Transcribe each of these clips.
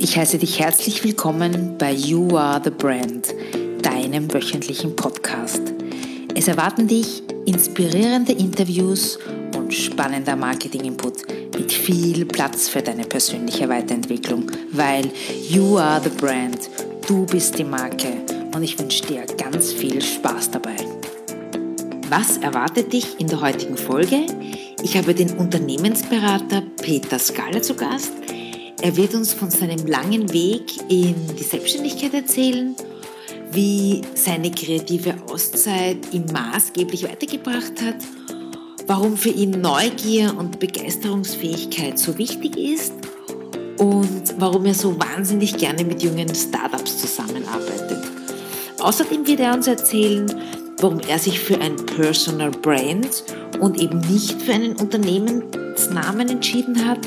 Ich heiße dich herzlich willkommen bei You Are the Brand, deinem wöchentlichen Podcast. Es erwarten dich inspirierende Interviews und spannender Marketing-Input mit viel Platz für deine persönliche Weiterentwicklung, weil You Are the Brand, du bist die Marke und ich wünsche dir ganz viel Spaß dabei. Was erwartet dich in der heutigen Folge? Ich habe den Unternehmensberater Peter Skala zu Gast. Er wird uns von seinem langen Weg in die Selbstständigkeit erzählen, wie seine kreative Auszeit ihm maßgeblich weitergebracht hat, warum für ihn Neugier und Begeisterungsfähigkeit so wichtig ist und warum er so wahnsinnig gerne mit jungen Startups zusammenarbeitet. Außerdem wird er uns erzählen, warum er sich für ein Personal Brand und eben nicht für einen Unternehmensnamen entschieden hat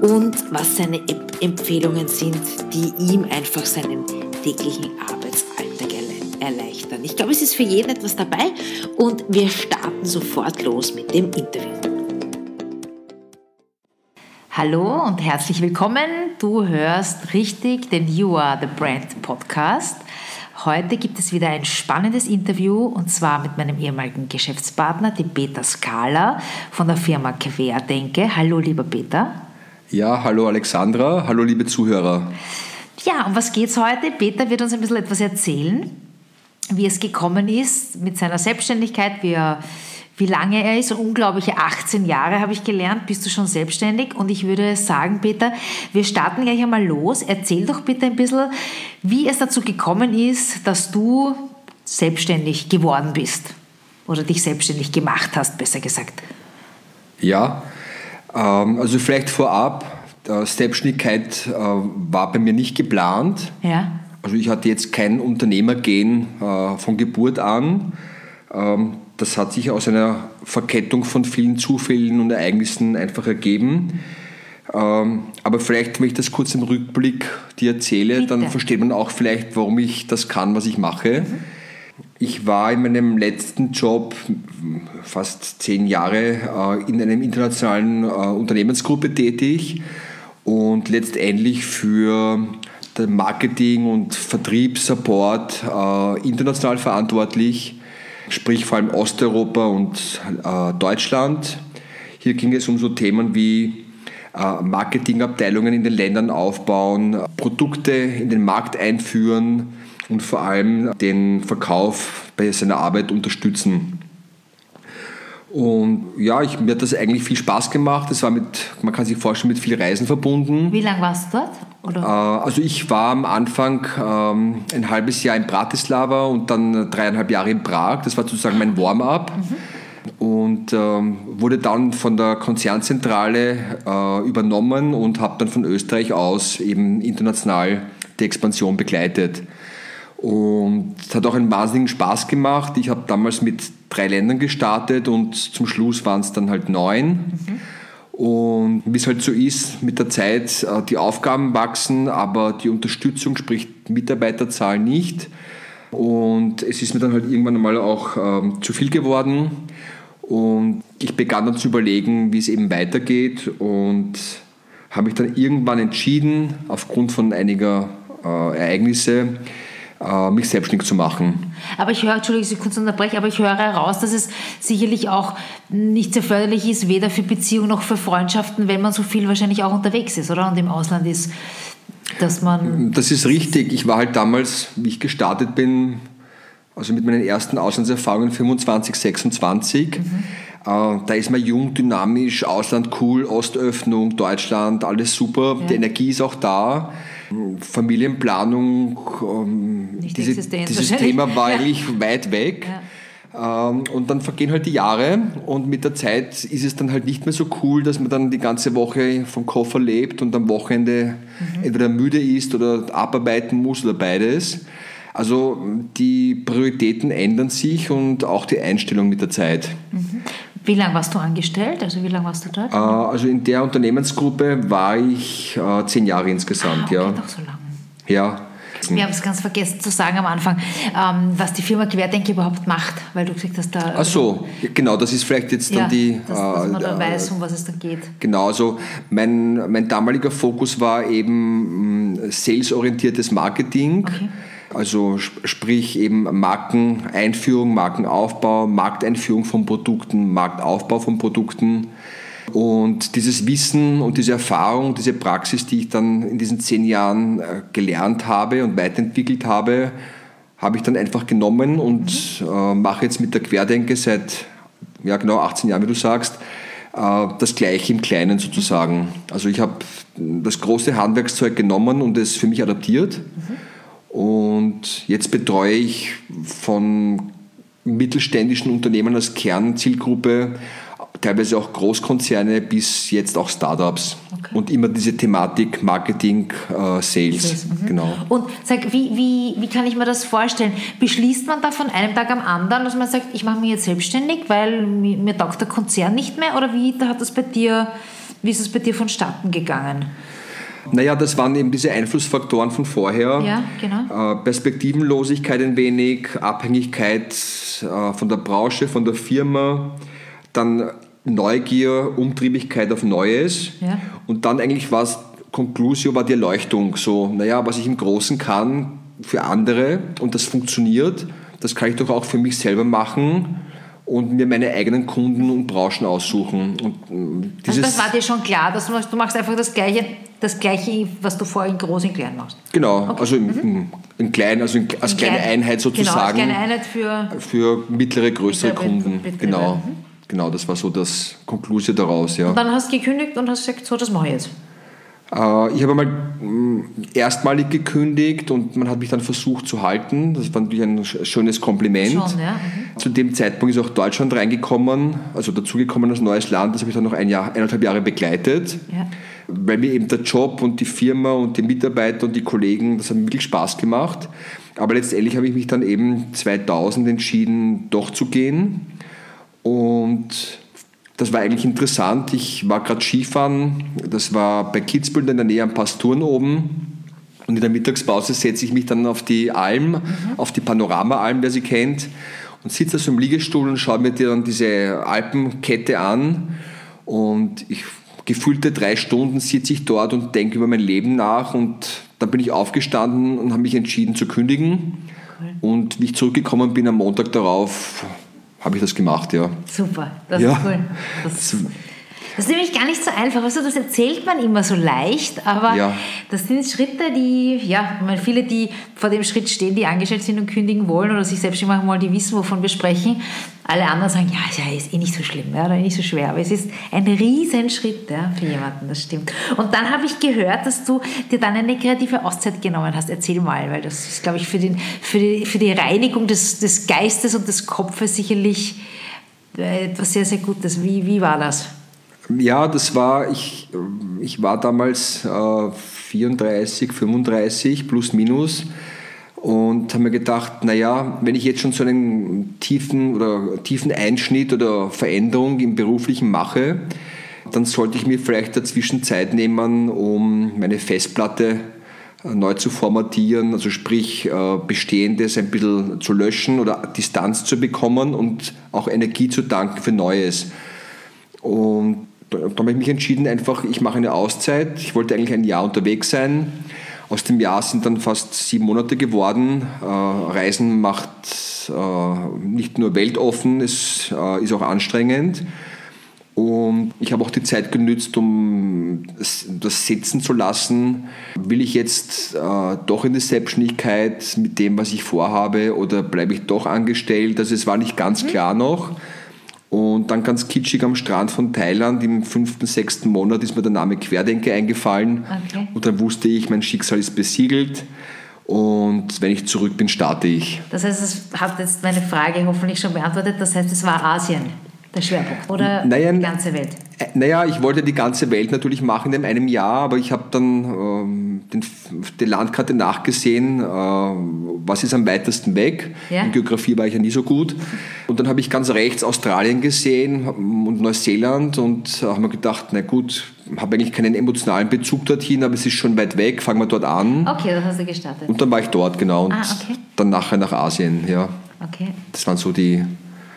und was seine Empfehlungen sind, die ihm einfach seinen täglichen Arbeitsalltag erleichtern. Ich glaube, es ist für jeden etwas dabei und wir starten sofort los mit dem Interview. Hallo und herzlich willkommen. Du hörst richtig den You Are the Brand Podcast. Heute gibt es wieder ein spannendes Interview und zwar mit meinem ehemaligen Geschäftspartner, dem Peter Skala von der Firma Querdenke. Hallo, lieber Peter. Ja, hallo Alexandra, hallo liebe Zuhörer. Ja, um was geht es heute? Peter wird uns ein bisschen etwas erzählen, wie es gekommen ist mit seiner Selbstständigkeit, wie, er, wie lange er ist. unglaubliche 18 Jahre habe ich gelernt, bist du schon selbstständig. Und ich würde sagen, Peter, wir starten gleich einmal los. Erzähl doch bitte ein bisschen, wie es dazu gekommen ist, dass du selbstständig geworden bist oder dich selbstständig gemacht hast, besser gesagt. Ja, also vielleicht vorab, Selbstständigkeit äh, war bei mir nicht geplant. Ja. Also ich hatte jetzt kein Unternehmergehen äh, von Geburt an. Ähm, das hat sich aus einer Verkettung von vielen Zufällen und Ereignissen einfach ergeben. Ähm, aber vielleicht, wenn ich das kurz im Rückblick dir erzähle, Bitte. dann versteht man auch vielleicht, warum ich das kann, was ich mache. Mhm. Ich war in meinem letzten Job fast zehn Jahre äh, in einer internationalen äh, Unternehmensgruppe tätig und letztendlich für den Marketing und Vertriebssupport äh, international verantwortlich, sprich vor allem Osteuropa und Deutschland. Hier ging es um so Themen wie Marketingabteilungen in den Ländern aufbauen, Produkte in den Markt einführen, und vor allem den Verkauf bei seiner Arbeit unterstützen. Und ja, ich, mir hat das eigentlich viel Spaß gemacht. Es war mit, man kann sich vorstellen, mit viel Reisen verbunden. Wie lange warst du dort? Oder? Äh, also ich war am Anfang ähm, ein halbes Jahr in Bratislava und dann dreieinhalb Jahre in Prag. Das war sozusagen mein Warm-up. Mhm und ähm, wurde dann von der Konzernzentrale äh, übernommen und habe dann von Österreich aus eben international die Expansion begleitet. Und es hat auch einen wahnsinnigen Spaß gemacht. Ich habe damals mit drei Ländern gestartet und zum Schluss waren es dann halt neun. Mhm. Und wie es halt so ist, mit der Zeit, äh, die Aufgaben wachsen, aber die Unterstützung, sprich Mitarbeiterzahl nicht. Und es ist mir dann halt irgendwann einmal auch ähm, zu viel geworden. Und ich begann dann zu überlegen, wie es eben weitergeht und habe mich dann irgendwann entschieden, aufgrund von einiger äh, Ereignisse, mich selbstständig zu machen. Aber ich höre, Entschuldigung, ich kurz unterbreche, aber ich höre heraus, dass es sicherlich auch nicht sehr förderlich ist, weder für Beziehungen noch für Freundschaften, wenn man so viel wahrscheinlich auch unterwegs ist, oder? Und im Ausland ist, dass man... Das ist richtig. Ich war halt damals, wie ich gestartet bin, also mit meinen ersten Auslandserfahrungen 25, 26, mhm. Äh, da ist man jung, dynamisch, Ausland cool, Ostöffnung, Deutschland, alles super, ja. die Energie ist auch da. Familienplanung, ähm, diese, dieses Thema war ja. eigentlich weit weg. Ja. Ähm, und dann vergehen halt die Jahre und mit der Zeit ist es dann halt nicht mehr so cool, dass man dann die ganze Woche vom Koffer lebt und am Wochenende mhm. entweder müde ist oder abarbeiten muss oder beides. Also die Prioritäten ändern sich und auch die Einstellung mit der Zeit. Mhm. Wie lange warst du angestellt? Also wie lange warst du dort? Äh, also in der Unternehmensgruppe war ich äh, zehn Jahre insgesamt, ah, okay, ja. Doch so lange. Ja. Wir haben es ganz vergessen zu sagen am Anfang, ähm, was die Firma Querdenker überhaupt macht, weil du gesagt hast, da. Ach so, genau, das ist vielleicht jetzt dann ja, die. Dass, dass man da äh, weiß, um was es dann geht. Genau, also mein, mein damaliger Fokus war eben mm, salesorientiertes Marketing. Okay. Also sprich eben Markeneinführung, Markenaufbau, Markteinführung von Produkten, Marktaufbau von Produkten. Und dieses Wissen und diese Erfahrung, diese Praxis, die ich dann in diesen zehn Jahren äh, gelernt habe und weiterentwickelt habe, habe ich dann einfach genommen und äh, mache jetzt mit der Querdenke seit ja, genau 18 Jahren, wie du sagst, äh, das Gleiche im Kleinen sozusagen. Also ich habe das große Handwerkszeug genommen und es für mich adaptiert. Mhm. Und jetzt betreue ich von mittelständischen Unternehmen als Kernzielgruppe teilweise auch Großkonzerne bis jetzt auch Startups. Okay. Und immer diese Thematik Marketing, äh, Sales. Mhm. Genau. Und sag, wie, wie, wie kann ich mir das vorstellen? Beschließt man da von einem Tag am anderen, dass man sagt, ich mache mich jetzt selbstständig, weil mir, mir taugt der Konzern nicht mehr? Oder wie da hat das bei dir, wie ist es bei dir vonstatten gegangen? Naja, das waren eben diese Einflussfaktoren von vorher. Ja, genau. Äh, Perspektivenlosigkeit ein wenig, Abhängigkeit äh, von der Branche, von der Firma, dann Neugier, Umtriebigkeit auf Neues. Ja. Und dann eigentlich war es, Conclusio war die Erleuchtung. So, naja, was ich im Großen kann für andere und das funktioniert, das kann ich doch auch für mich selber machen und mir meine eigenen Kunden und Branchen aussuchen. Und also das war dir schon klar, dass du machst, du machst einfach das Gleiche, das Gleiche, was du vorher in groß in klein machst. Genau, okay. also in, mhm. in, klein, also in, als in kleine klein. Einheit sozusagen. Genau, als kleine Einheit für, für mittlere, größere mittlere Kunden. Betriebe. Genau. Mhm. Genau, das war so das Konklusion daraus. Ja. Und dann hast du gekündigt und hast gesagt, so, das mache ich jetzt. Äh, ich habe einmal mm, erstmalig gekündigt und man hat mich dann versucht zu halten. Das war natürlich ein schönes Kompliment. Schon, ja. Mhm. Zu dem Zeitpunkt ist auch Deutschland reingekommen, also dazugekommen als neues Land. Das habe ich dann noch ein Jahr, eineinhalb Jahre begleitet. Ja. Weil mir eben der Job und die Firma und die Mitarbeiter und die Kollegen, das hat mir wirklich Spaß gemacht. Aber letztendlich habe ich mich dann eben 2000 entschieden, doch zu gehen und das war eigentlich interessant. Ich war gerade Skifahren, das war bei Kitzbühel in der Nähe am Pasturen oben. Und in der Mittagspause setze ich mich dann auf die Alm, mhm. auf die Panorama-Alm, wer sie kennt, und sitze so im Liegestuhl und schaue mir dann diese Alpenkette an. Und ich gefühlte drei Stunden sitze ich dort und denke über mein Leben nach. Und dann bin ich aufgestanden und habe mich entschieden zu kündigen. Und wie ich zurückgekommen bin am Montag darauf, habe ich das gemacht, ja. Super, das ja. ist cool. Das, das ist nämlich gar nicht so einfach. Also das erzählt man immer so leicht, aber ja. das sind Schritte, die, ja, viele, die vor dem Schritt stehen, die angestellt sind und kündigen wollen oder sich selbstständig machen wollen, die wissen, wovon wir sprechen. Alle anderen sagen, ja, ja, ist eh nicht so schlimm ja, oder nicht so schwer. Aber es ist ein Riesenschritt ja, für jemanden, das stimmt. Und dann habe ich gehört, dass du dir dann eine kreative Auszeit genommen hast. Erzähl mal, weil das ist, glaube ich, für, den, für, die, für die Reinigung des, des Geistes und des Kopfes sicherlich äh, etwas sehr, sehr Gutes. Wie, wie war das? Ja, das war, ich, ich war damals äh, 34, 35 plus minus und habe mir gedacht, naja, wenn ich jetzt schon so einen tiefen oder tiefen Einschnitt oder Veränderung im Beruflichen mache, dann sollte ich mir vielleicht dazwischen Zeit nehmen, um meine Festplatte äh, neu zu formatieren, also sprich äh, Bestehendes ein bisschen zu löschen oder Distanz zu bekommen und auch Energie zu danken für Neues. Und da habe ich mich entschieden, einfach, ich mache eine Auszeit. Ich wollte eigentlich ein Jahr unterwegs sein. Aus dem Jahr sind dann fast sieben Monate geworden. Äh, Reisen macht äh, nicht nur weltoffen, es äh, ist auch anstrengend. Und ich habe auch die Zeit genützt, um das setzen zu lassen. Will ich jetzt äh, doch in die Selbstständigkeit mit dem, was ich vorhabe, oder bleibe ich doch angestellt? Also es war nicht ganz mhm. klar noch. Und dann ganz kitschig am Strand von Thailand im fünften, sechsten Monat ist mir der Name Querdenker eingefallen. Okay. Und dann wusste ich, mein Schicksal ist besiegelt. Und wenn ich zurück bin, starte ich. Das heißt, es hat jetzt meine Frage hoffentlich schon beantwortet. Das heißt, es war Asien der Schwerpunkt oder naja, die ganze Welt? Äh, naja, ich wollte die ganze Welt natürlich machen in einem Jahr, aber ich habe dann ähm, den, die Landkarte nachgesehen, äh, was ist am weitesten weg. Ja? In Geografie war ich ja nie so gut. Und dann habe ich ganz rechts Australien gesehen und Neuseeland und äh, habe mir gedacht, na gut, habe eigentlich keinen emotionalen Bezug dorthin, aber es ist schon weit weg, fangen wir dort an. Okay, das hast du gestartet. Und dann war ich dort, genau. Und ah, okay. dann nachher nach Asien, ja. Okay. Das waren so die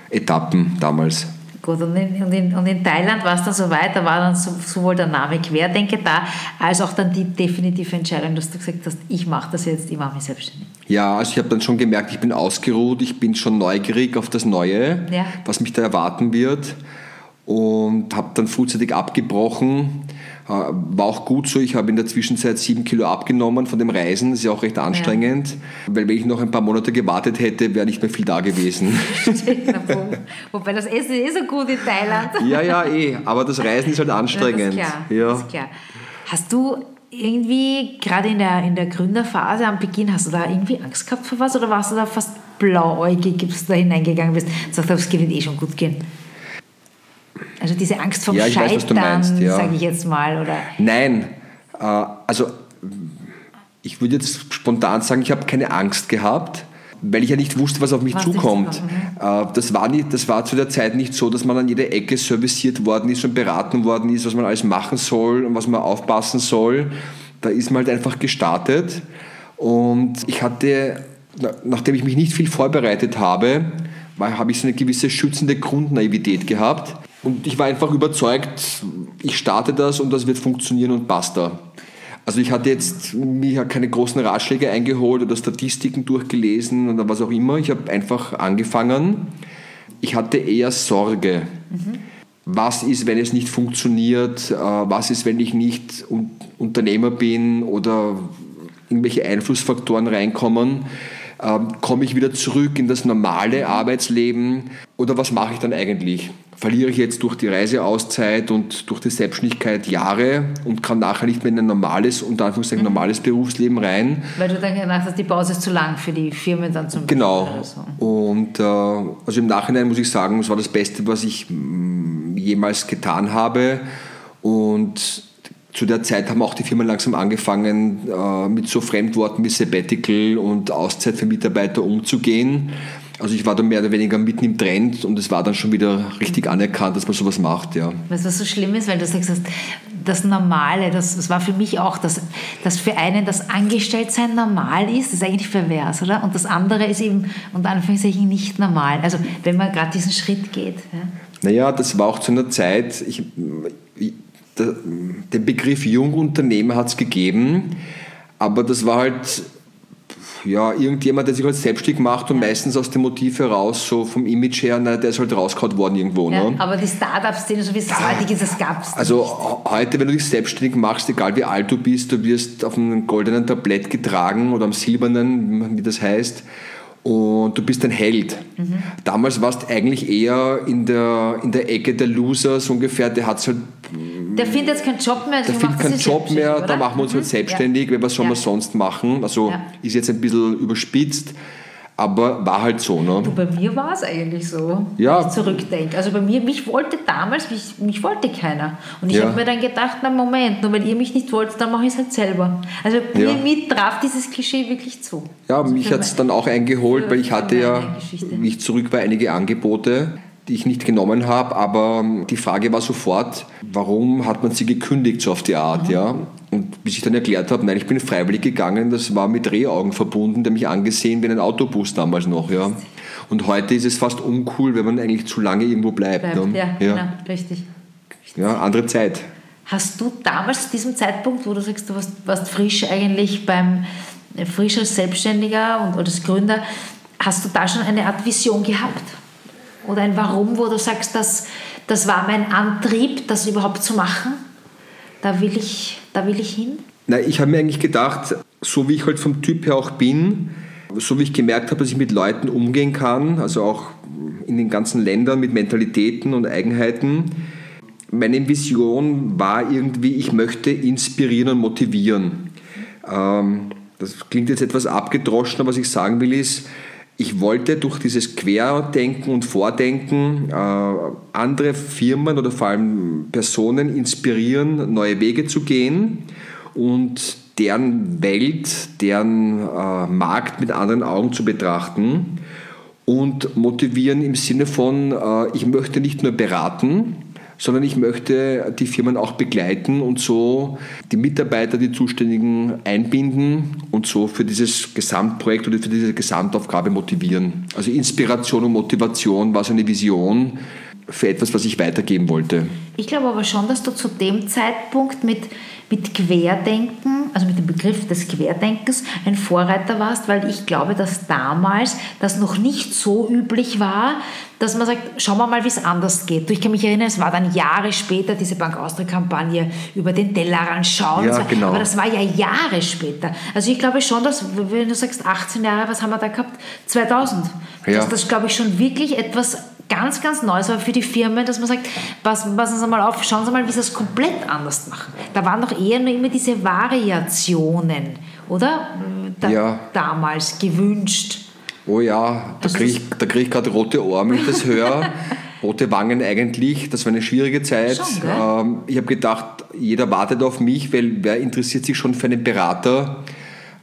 Etappen damals. Gut, und in, und in, und in Thailand war es dann so weit, da war dann sowohl der Name Querdenke da, als auch dann die definitive Entscheidung, dass du gesagt hast, ich mache das jetzt, ich mache mich selbstständig. Ja, also ich habe dann schon gemerkt, ich bin ausgeruht, ich bin schon neugierig auf das Neue, ja. was mich da erwarten wird und habe dann frühzeitig abgebrochen war auch gut so. Ich habe in der Zwischenzeit sieben Kilo abgenommen von dem Reisen. Das ist ja auch recht anstrengend, ja. weil wenn ich noch ein paar Monate gewartet hätte, wäre nicht mehr viel da gewesen. Wobei das Essen ist so gut in Thailand. Ja, ja, eh. Aber das Reisen ist halt anstrengend. Ja, das ist klar. Ja. Das ist klar. Hast du irgendwie, gerade in der, in der Gründerphase am Beginn, hast du da irgendwie Angst gehabt vor was oder warst du da fast blauäugig, gibst du da hineingegangen bist und sagst, es wird eh schon gut gehen? Also diese Angst vom ja, Scheitern, ja. sage ich jetzt mal, oder? Nein, äh, also ich würde jetzt spontan sagen, ich habe keine Angst gehabt, weil ich ja nicht wusste, was auf mich was zukommt. Äh, das, war nicht, das war zu der Zeit nicht so, dass man an jeder Ecke serviciert worden ist und beraten worden ist, was man alles machen soll und was man aufpassen soll. Da ist man halt einfach gestartet und ich hatte, nachdem ich mich nicht viel vorbereitet habe, habe ich so eine gewisse schützende Grundnaivität gehabt und ich war einfach überzeugt, ich starte das und das wird funktionieren und basta. Also ich hatte jetzt mir keine großen Ratschläge eingeholt oder Statistiken durchgelesen oder was auch immer. Ich habe einfach angefangen. Ich hatte eher Sorge. Mhm. Was ist, wenn es nicht funktioniert? Äh, was ist, wenn ich nicht Unternehmer bin oder irgendwelche Einflussfaktoren reinkommen? Ähm, komme ich wieder zurück in das normale Arbeitsleben oder was mache ich dann eigentlich? Verliere ich jetzt durch die Reiseauszeit und durch die Selbstständigkeit Jahre und kann nachher nicht mehr in ein normales, unter Anführungszeichen mhm. normales Berufsleben rein? Weil du dann gedacht hast, die Pause ist zu lang für die Firmen dann zum Genau. So. Und äh, also im Nachhinein muss ich sagen, es war das Beste, was ich mm, jemals getan habe. Und zu der Zeit haben auch die Firmen langsam angefangen, äh, mit so Fremdworten wie Sabbatical und Auszeit für Mitarbeiter umzugehen. Also ich war da mehr oder weniger mitten im Trend und es war dann schon wieder richtig anerkannt, dass man sowas macht, ja. Weißt du, was so schlimm ist, weil du sagst, das Normale, das, das war für mich auch, dass, dass für einen das Angestelltsein normal ist, das ist eigentlich pervers, oder? Und das andere ist eben unter Anführungszeichen nicht normal. Also wenn man gerade diesen Schritt geht. Ja. Naja, das war auch zu einer Zeit, ich, ich den Begriff Jungunternehmer hat es gegeben, aber das war halt ja, irgendjemand, der sich halt selbstständig macht und ja. meistens aus dem Motiv heraus, so vom Image her, na, der ist halt rausgehauen worden irgendwo. Ja, ne? Aber die Start-up-Szene, so wie es das heutige ist, das gab es Also nicht. heute, wenn du dich selbstständig machst, egal wie alt du bist, du wirst auf einem goldenen Tablett getragen oder am silbernen, wie das heißt und du bist ein Held. Mhm. Damals warst du eigentlich eher in der, in der Ecke der Loser, so ungefähr, der hat halt. Der findet jetzt keinen Job mehr. Der findet keinen Job mehr, oder? da machen wir uns halt mhm. halt selbstständig, ja. weil was soll ja. man sonst machen? Also ja. ist jetzt ein bisschen überspitzt, aber war halt so. Ne? Du, bei mir war es eigentlich so, ja. wenn ich zurückdenke. Also bei mir, mich wollte damals, mich, mich wollte keiner. Und ich ja. habe mir dann gedacht, na Moment, nur weil ihr mich nicht wollt, dann mache ich es halt selber. Also ja. mir, mir traf dieses Klischee wirklich zu. Ja, also mich hat es dann auch eingeholt, weil ich hatte ja, wie ich zurück war, einige Angebote die ich nicht genommen habe, aber die Frage war sofort, warum hat man sie gekündigt, so auf die Art, mhm. ja? Und bis ich dann erklärt habe, nein, ich bin freiwillig gegangen, das war mit Drehaugen verbunden, der mich angesehen wie ein Autobus damals noch, ja. Und heute ist es fast uncool, wenn man eigentlich zu lange irgendwo bleibt. bleibt ne? ja, ja, genau, richtig. Ja, andere Zeit. Hast du damals zu diesem Zeitpunkt, wo du sagst, du warst, warst frisch eigentlich beim, frisch als Selbstständiger und als Gründer, hast du da schon eine Art Vision gehabt? Oder ein Warum, wo du sagst, das, das war mein Antrieb, das überhaupt zu machen? Da will ich, da will ich hin? Na, ich habe mir eigentlich gedacht, so wie ich halt vom Typ her auch bin, so wie ich gemerkt habe, dass ich mit Leuten umgehen kann, also auch in den ganzen Ländern mit Mentalitäten und Eigenheiten, meine Vision war irgendwie, ich möchte inspirieren und motivieren. Ähm, das klingt jetzt etwas abgedroschen, aber was ich sagen will ist, ich wollte durch dieses Querdenken und Vordenken äh, andere Firmen oder vor allem Personen inspirieren, neue Wege zu gehen und deren Welt, deren äh, Markt mit anderen Augen zu betrachten und motivieren im Sinne von, äh, ich möchte nicht nur beraten, sondern ich möchte die Firmen auch begleiten und so die Mitarbeiter, die Zuständigen einbinden und so für dieses Gesamtprojekt oder für diese Gesamtaufgabe motivieren. Also Inspiration und Motivation war so eine Vision für etwas, was ich weitergeben wollte. Ich glaube aber schon, dass du zu dem Zeitpunkt mit mit Querdenken, also mit dem Begriff des Querdenkens, ein Vorreiter warst, weil ich glaube, dass damals das noch nicht so üblich war, dass man sagt, schauen wir mal, wie es anders geht. Ich kann mich erinnern, es war dann Jahre später diese Bank Austria-Kampagne über den Tellerrand schauen. Ja, genau. Aber das war ja Jahre später. Also ich glaube schon, dass, wenn du sagst 18 Jahre, was haben wir da gehabt? 2000. Ja. Dass das, glaube ich, schon wirklich etwas ganz, ganz Neues war für die Firmen, dass man sagt, passen, passen Sie mal auf, schauen Sie mal, wie Sie es komplett anders machen. Da waren doch eher nur immer diese Variationen, oder? Da, ja. Damals gewünscht. Oh ja, da also kriege ich, krieg ich gerade rote Ohren, wenn ich das höre. rote Wangen eigentlich, das war eine schwierige Zeit. Schon, ähm, ich habe gedacht, jeder wartet auf mich, weil wer interessiert sich schon für einen Berater?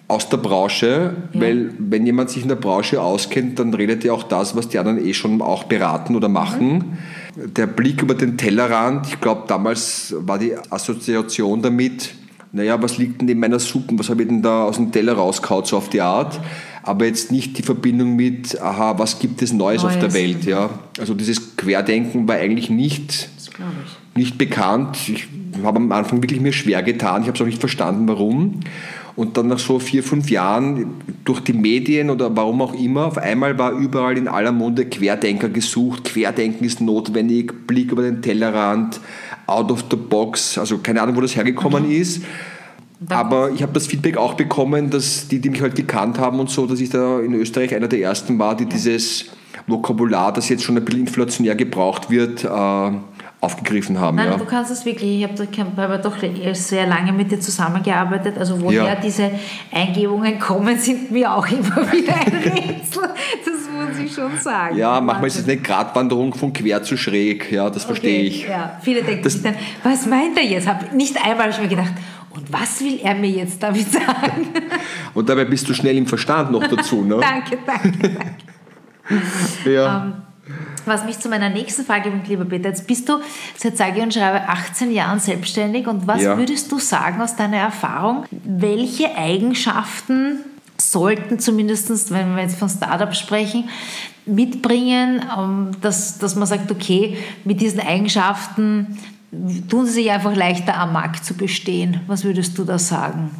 Aus der Branche, ja. weil wenn jemand sich in der Branche auskennt, dann redet er auch das, was die anderen eh schon auch beraten oder machen. Mhm. Der Blick über den Tellerrand, ich glaube, damals war die Assoziation damit, naja, was liegt denn in meiner Suppe, was habe ich denn da aus dem Teller rauskaut, so auf die Art. Aber jetzt nicht die Verbindung mit, aha, was gibt es Neues, Neues. auf der Welt. Ja? Also dieses Querdenken war eigentlich nicht, nicht bekannt. Ich habe am Anfang wirklich mir schwer getan. Ich habe es auch nicht verstanden, warum. Und dann nach so vier, fünf Jahren durch die Medien oder warum auch immer, auf einmal war überall in aller Munde Querdenker gesucht. Querdenken ist notwendig, Blick über den Tellerrand, out of the box. Also keine Ahnung, wo das hergekommen mhm. ist. Aber ich habe das Feedback auch bekommen, dass die, die mich halt gekannt haben und so, dass ich da in Österreich einer der ersten war, die dieses Vokabular, das jetzt schon ein bisschen inflationär gebraucht wird, äh, aufgegriffen haben. Nein, ja. du kannst das wirklich. Ich habe aber doch sehr lange mit dir zusammengearbeitet. Also woher ja. diese Eingebungen kommen, sind mir auch immer wieder ein Rätsel. Das muss ich schon sagen. Ja, manchmal ist es eine Gratwanderung von quer zu schräg. Ja, das okay, verstehe ich. Ja. Viele denken das, sich dann, was meint er jetzt? Hab, nicht einmal habe ich mir gedacht, und was will er mir jetzt damit sagen? Und dabei bist du schnell im Verstand noch dazu. Ne? danke, danke, danke. ja. Um, ähm, was mich zu meiner nächsten Frage bringt, lieber Peter, jetzt bist du seit sage und schreibe 18 Jahren selbstständig und was ja. würdest du sagen aus deiner Erfahrung, welche Eigenschaften sollten zumindest, wenn wir jetzt von Startups sprechen, mitbringen, ähm, dass, dass man sagt, okay, mit diesen Eigenschaften tun sie sich einfach leichter am Markt zu bestehen. Was würdest du da sagen?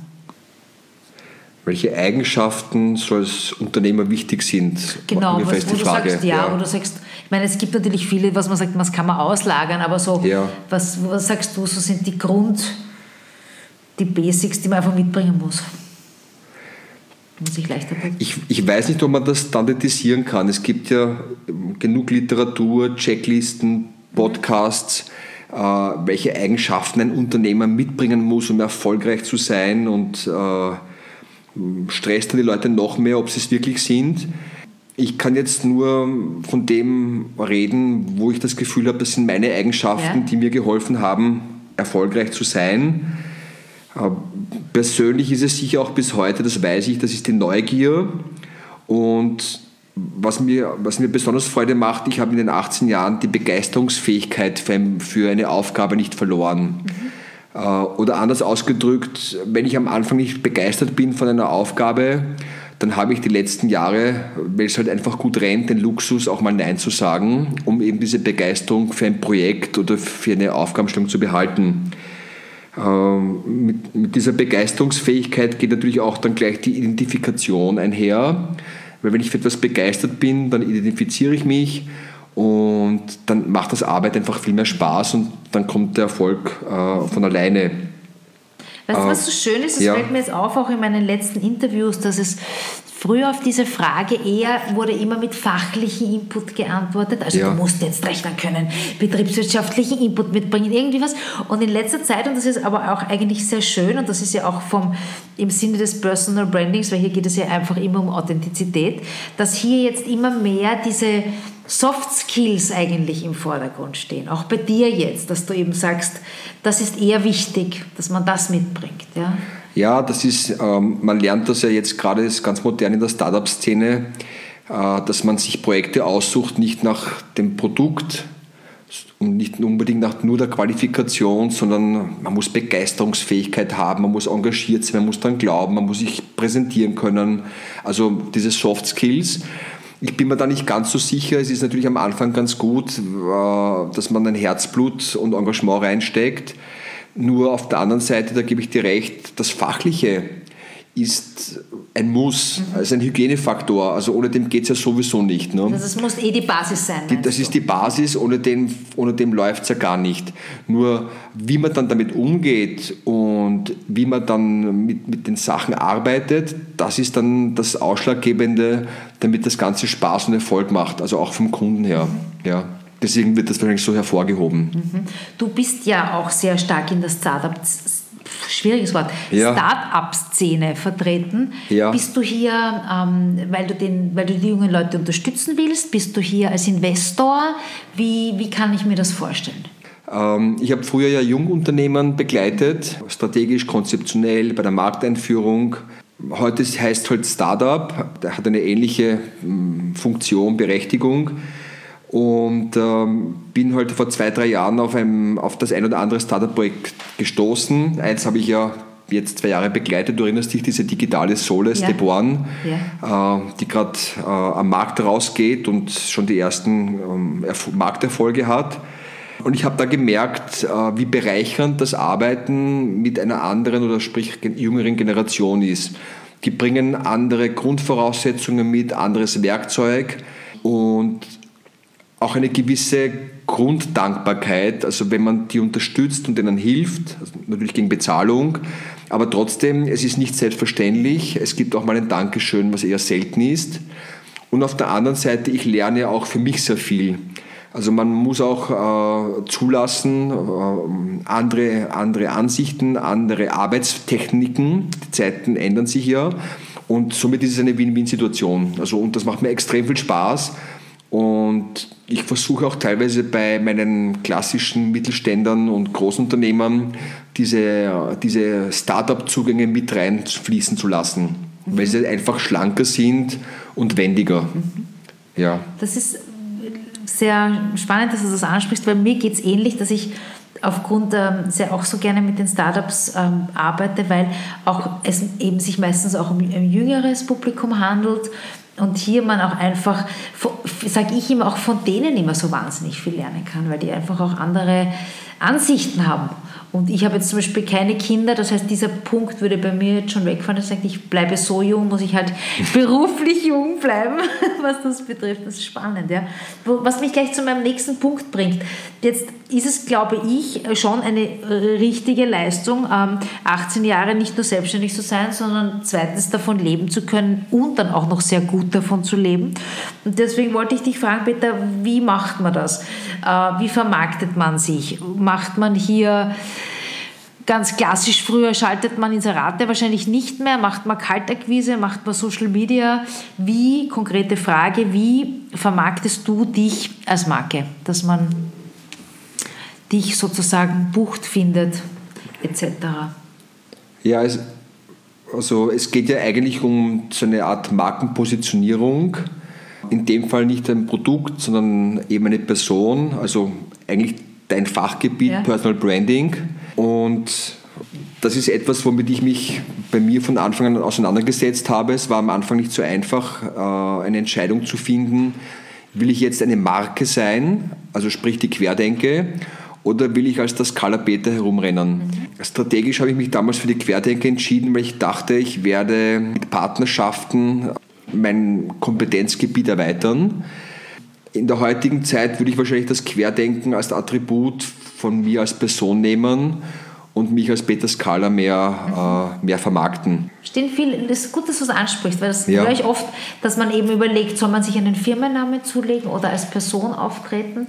welche Eigenschaften so als Unternehmer wichtig sind. Genau, was, wo du Frage. sagst, ja, ja, wo du sagst, ich meine, es gibt natürlich viele, was man sagt, was kann man auslagern, aber so, ja. was, was sagst du, so sind die Grund, die Basics, die man einfach mitbringen muss? Ich, ich weiß nicht, ob man das standardisieren kann. Es gibt ja genug Literatur, Checklisten, Podcasts, äh, welche Eigenschaften ein Unternehmer mitbringen muss, um erfolgreich zu sein und äh, stresst dann die Leute noch mehr, ob sie es wirklich sind. Ich kann jetzt nur von dem reden, wo ich das Gefühl habe, das sind meine Eigenschaften, ja. die mir geholfen haben, erfolgreich zu sein. Äh, persönlich ist es sicher auch bis heute, das weiß ich, das ist die Neugier. Und was mir, was mir besonders Freude macht, ich habe in den 18 Jahren die Begeisterungsfähigkeit für eine Aufgabe nicht verloren. Mhm. Äh, oder anders ausgedrückt, wenn ich am Anfang nicht begeistert bin von einer Aufgabe, dann habe ich die letzten Jahre, weil es halt einfach gut rennt, den Luxus auch mal Nein zu sagen, um eben diese Begeisterung für ein Projekt oder für eine Aufgabenstellung zu behalten. Ähm, mit, mit dieser Begeisterungsfähigkeit geht natürlich auch dann gleich die Identifikation einher, weil wenn ich für etwas begeistert bin, dann identifiziere ich mich und dann macht das Arbeit einfach viel mehr Spaß und dann kommt der Erfolg äh, von alleine. Weißt du, was so schön ist? Es ja. fällt mir jetzt auf, auch in meinen letzten Interviews, dass es Früher auf diese Frage eher wurde immer mit fachlichem Input geantwortet. Also ja. du musst jetzt rechnen können, betriebswirtschaftlichen Input mitbringen, irgendwie was. Und in letzter Zeit, und das ist aber auch eigentlich sehr schön, und das ist ja auch vom, im Sinne des Personal Brandings, weil hier geht es ja einfach immer um Authentizität, dass hier jetzt immer mehr diese Soft Skills eigentlich im Vordergrund stehen. Auch bei dir jetzt, dass du eben sagst, das ist eher wichtig, dass man das mitbringt. Ja? Ja, das ist, ähm, man lernt das ja jetzt gerade, ganz modern in der Startup-Szene, äh, dass man sich Projekte aussucht, nicht nach dem Produkt, und nicht unbedingt nach nur der Qualifikation, sondern man muss Begeisterungsfähigkeit haben, man muss engagiert sein, man muss daran glauben, man muss sich präsentieren können. Also diese Soft Skills. Ich bin mir da nicht ganz so sicher. Es ist natürlich am Anfang ganz gut, äh, dass man ein Herzblut und Engagement reinsteckt. Nur auf der anderen Seite, da gebe ich dir recht, das Fachliche ist ein Muss, mhm. also ein Hygienefaktor. Also ohne dem geht es ja sowieso nicht. Ne? Also es muss eh die Basis sein. Die, das du? ist die Basis, ohne dem, ohne dem läuft es ja gar nicht. Nur wie man dann damit umgeht und wie man dann mit, mit den Sachen arbeitet, das ist dann das Ausschlaggebende, damit das Ganze Spaß und Erfolg macht, also auch vom Kunden her. Ja. Deswegen wird das wahrscheinlich so hervorgehoben. Mhm. Du bist ja auch sehr stark in der Startup schwieriges Wort, ja. Start-up-Szene vertreten. Ja. Bist du hier, ähm, weil, du den, weil du die jungen Leute unterstützen willst? Bist du hier als Investor? Wie, wie kann ich mir das vorstellen? Ähm, ich habe früher ja Jungunternehmen begleitet, strategisch, konzeptionell, bei der Markteinführung. Heute heißt halt Startup, hat eine ähnliche hm, Funktion, Berechtigung und ähm, bin heute vor zwei, drei Jahren auf, einem, auf das ein oder andere Startup-Projekt gestoßen. Eins habe ich ja jetzt zwei Jahre begleitet. Du erinnerst dich, diese digitale Sohle, ja. One, ja. äh, die gerade äh, am Markt rausgeht und schon die ersten ähm, Markterfolge hat. Und ich habe da gemerkt, äh, wie bereichernd das Arbeiten mit einer anderen oder sprich jüngeren Generation ist. Die bringen andere Grundvoraussetzungen mit, anderes Werkzeug und auch eine gewisse Grunddankbarkeit, also wenn man die unterstützt und denen hilft, also natürlich gegen Bezahlung, aber trotzdem, es ist nicht selbstverständlich. Es gibt auch mal ein Dankeschön, was eher selten ist. Und auf der anderen Seite, ich lerne auch für mich sehr viel. Also man muss auch äh, zulassen, äh, andere, andere Ansichten, andere Arbeitstechniken. Die Zeiten ändern sich ja. Und somit ist es eine Win-Win-Situation. Also, und das macht mir extrem viel Spaß. Und ich versuche auch teilweise bei meinen klassischen Mittelständern und Großunternehmern diese, diese Startup-Zugänge mit reinfließen zu lassen, mhm. weil sie einfach schlanker sind und wendiger. Mhm. Ja. Das ist sehr spannend, dass du das ansprichst, weil mir geht es ähnlich, dass ich aufgrund ähm, sehr auch so gerne mit den Startups ähm, arbeite, weil auch es eben sich meistens auch um ein jüngeres Publikum handelt und hier man auch einfach, sage ich immer, auch von denen immer so wahnsinnig viel lernen kann, weil die einfach auch andere Ansichten haben. Und ich habe jetzt zum Beispiel keine Kinder, das heißt, dieser Punkt würde bei mir jetzt schon wegfallen. Das sagt, ich bleibe so jung, muss ich halt beruflich jung bleiben, was das betrifft. Das ist spannend, ja. Was mich gleich zu meinem nächsten Punkt bringt. Jetzt ist es, glaube ich, schon eine richtige Leistung, 18 ähm, Jahre nicht nur selbstständig zu sein, sondern zweitens davon leben zu können und dann auch noch sehr gut davon zu leben. Und deswegen wollte ich dich fragen, Peter, wie macht man das? Äh, wie vermarktet man sich? Macht man hier ganz klassisch, früher schaltet man Inserate wahrscheinlich nicht mehr, macht man Kaltakquise, macht man Social Media. Wie, konkrete Frage, wie vermarktest du dich als Marke, dass man dich sozusagen bucht, findet, etc.? Ja, es, also es geht ja eigentlich um so eine Art Markenpositionierung. In dem Fall nicht ein Produkt, sondern eben eine Person, also eigentlich dein Fachgebiet ja. Personal Branding. Und das ist etwas, womit ich mich bei mir von Anfang an auseinandergesetzt habe. Es war am Anfang nicht so einfach, äh, eine Entscheidung zu finden, will ich jetzt eine Marke sein, also sprich die Querdenke, oder will ich als das Peter herumrennen? Mhm. Strategisch habe ich mich damals für die Querdenke entschieden, weil ich dachte, ich werde mit Partnerschaften mein Kompetenzgebiet erweitern. In der heutigen Zeit würde ich wahrscheinlich das Querdenken als Attribut von mir als Person nehmen und mich als Peter Skala mehr, äh, mehr vermarkten. Stehen viel, das ist gut, dass du es ansprichst, weil das ja. höre ich oft, dass man eben überlegt, soll man sich einen Firmennamen zulegen oder als Person auftreten?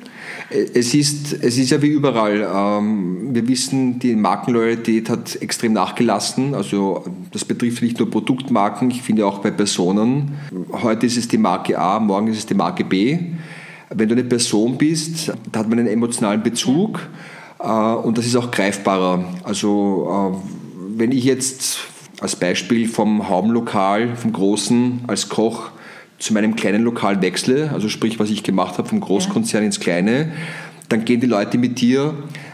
Es ist, es ist ja wie überall. Ähm, wir wissen, die Markenloyalität hat extrem nachgelassen. Also das betrifft nicht nur Produktmarken, ich finde auch bei Personen. Heute ist es die Marke A, morgen ist es die Marke B. Wenn du eine Person bist, da hat man einen emotionalen Bezug. Äh, und das ist auch greifbarer. Also äh, wenn ich jetzt als Beispiel vom Haubenlokal, vom großen als Koch zu meinem kleinen Lokal wechsle, also sprich, was ich gemacht habe, vom Großkonzern ins kleine, dann gehen die Leute mit dir,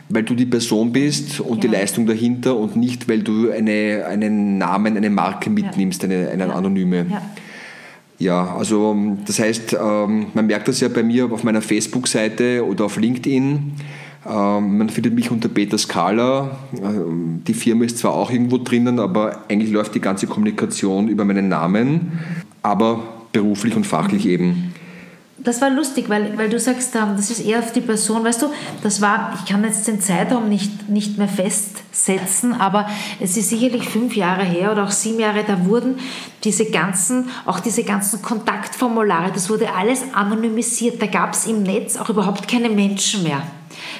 weil du die Person bist und ja. die Leistung dahinter und nicht, weil du eine, einen Namen, eine Marke mitnimmst, eine, eine anonyme. Ja. Ja, also das heißt, ähm, man merkt das ja bei mir auf meiner Facebook-Seite oder auf LinkedIn. Ähm, man findet mich unter Peter Scala. Ähm, die Firma ist zwar auch irgendwo drinnen, aber eigentlich läuft die ganze Kommunikation über meinen Namen, aber beruflich und fachlich eben das war lustig, weil, weil du sagst, ähm, das ist eher auf die Person, weißt du, das war, ich kann jetzt den Zeitraum nicht, nicht mehr festsetzen, aber es ist sicherlich fünf Jahre her oder auch sieben Jahre, da wurden diese ganzen, auch diese ganzen Kontaktformulare, das wurde alles anonymisiert, da gab es im Netz auch überhaupt keine Menschen mehr.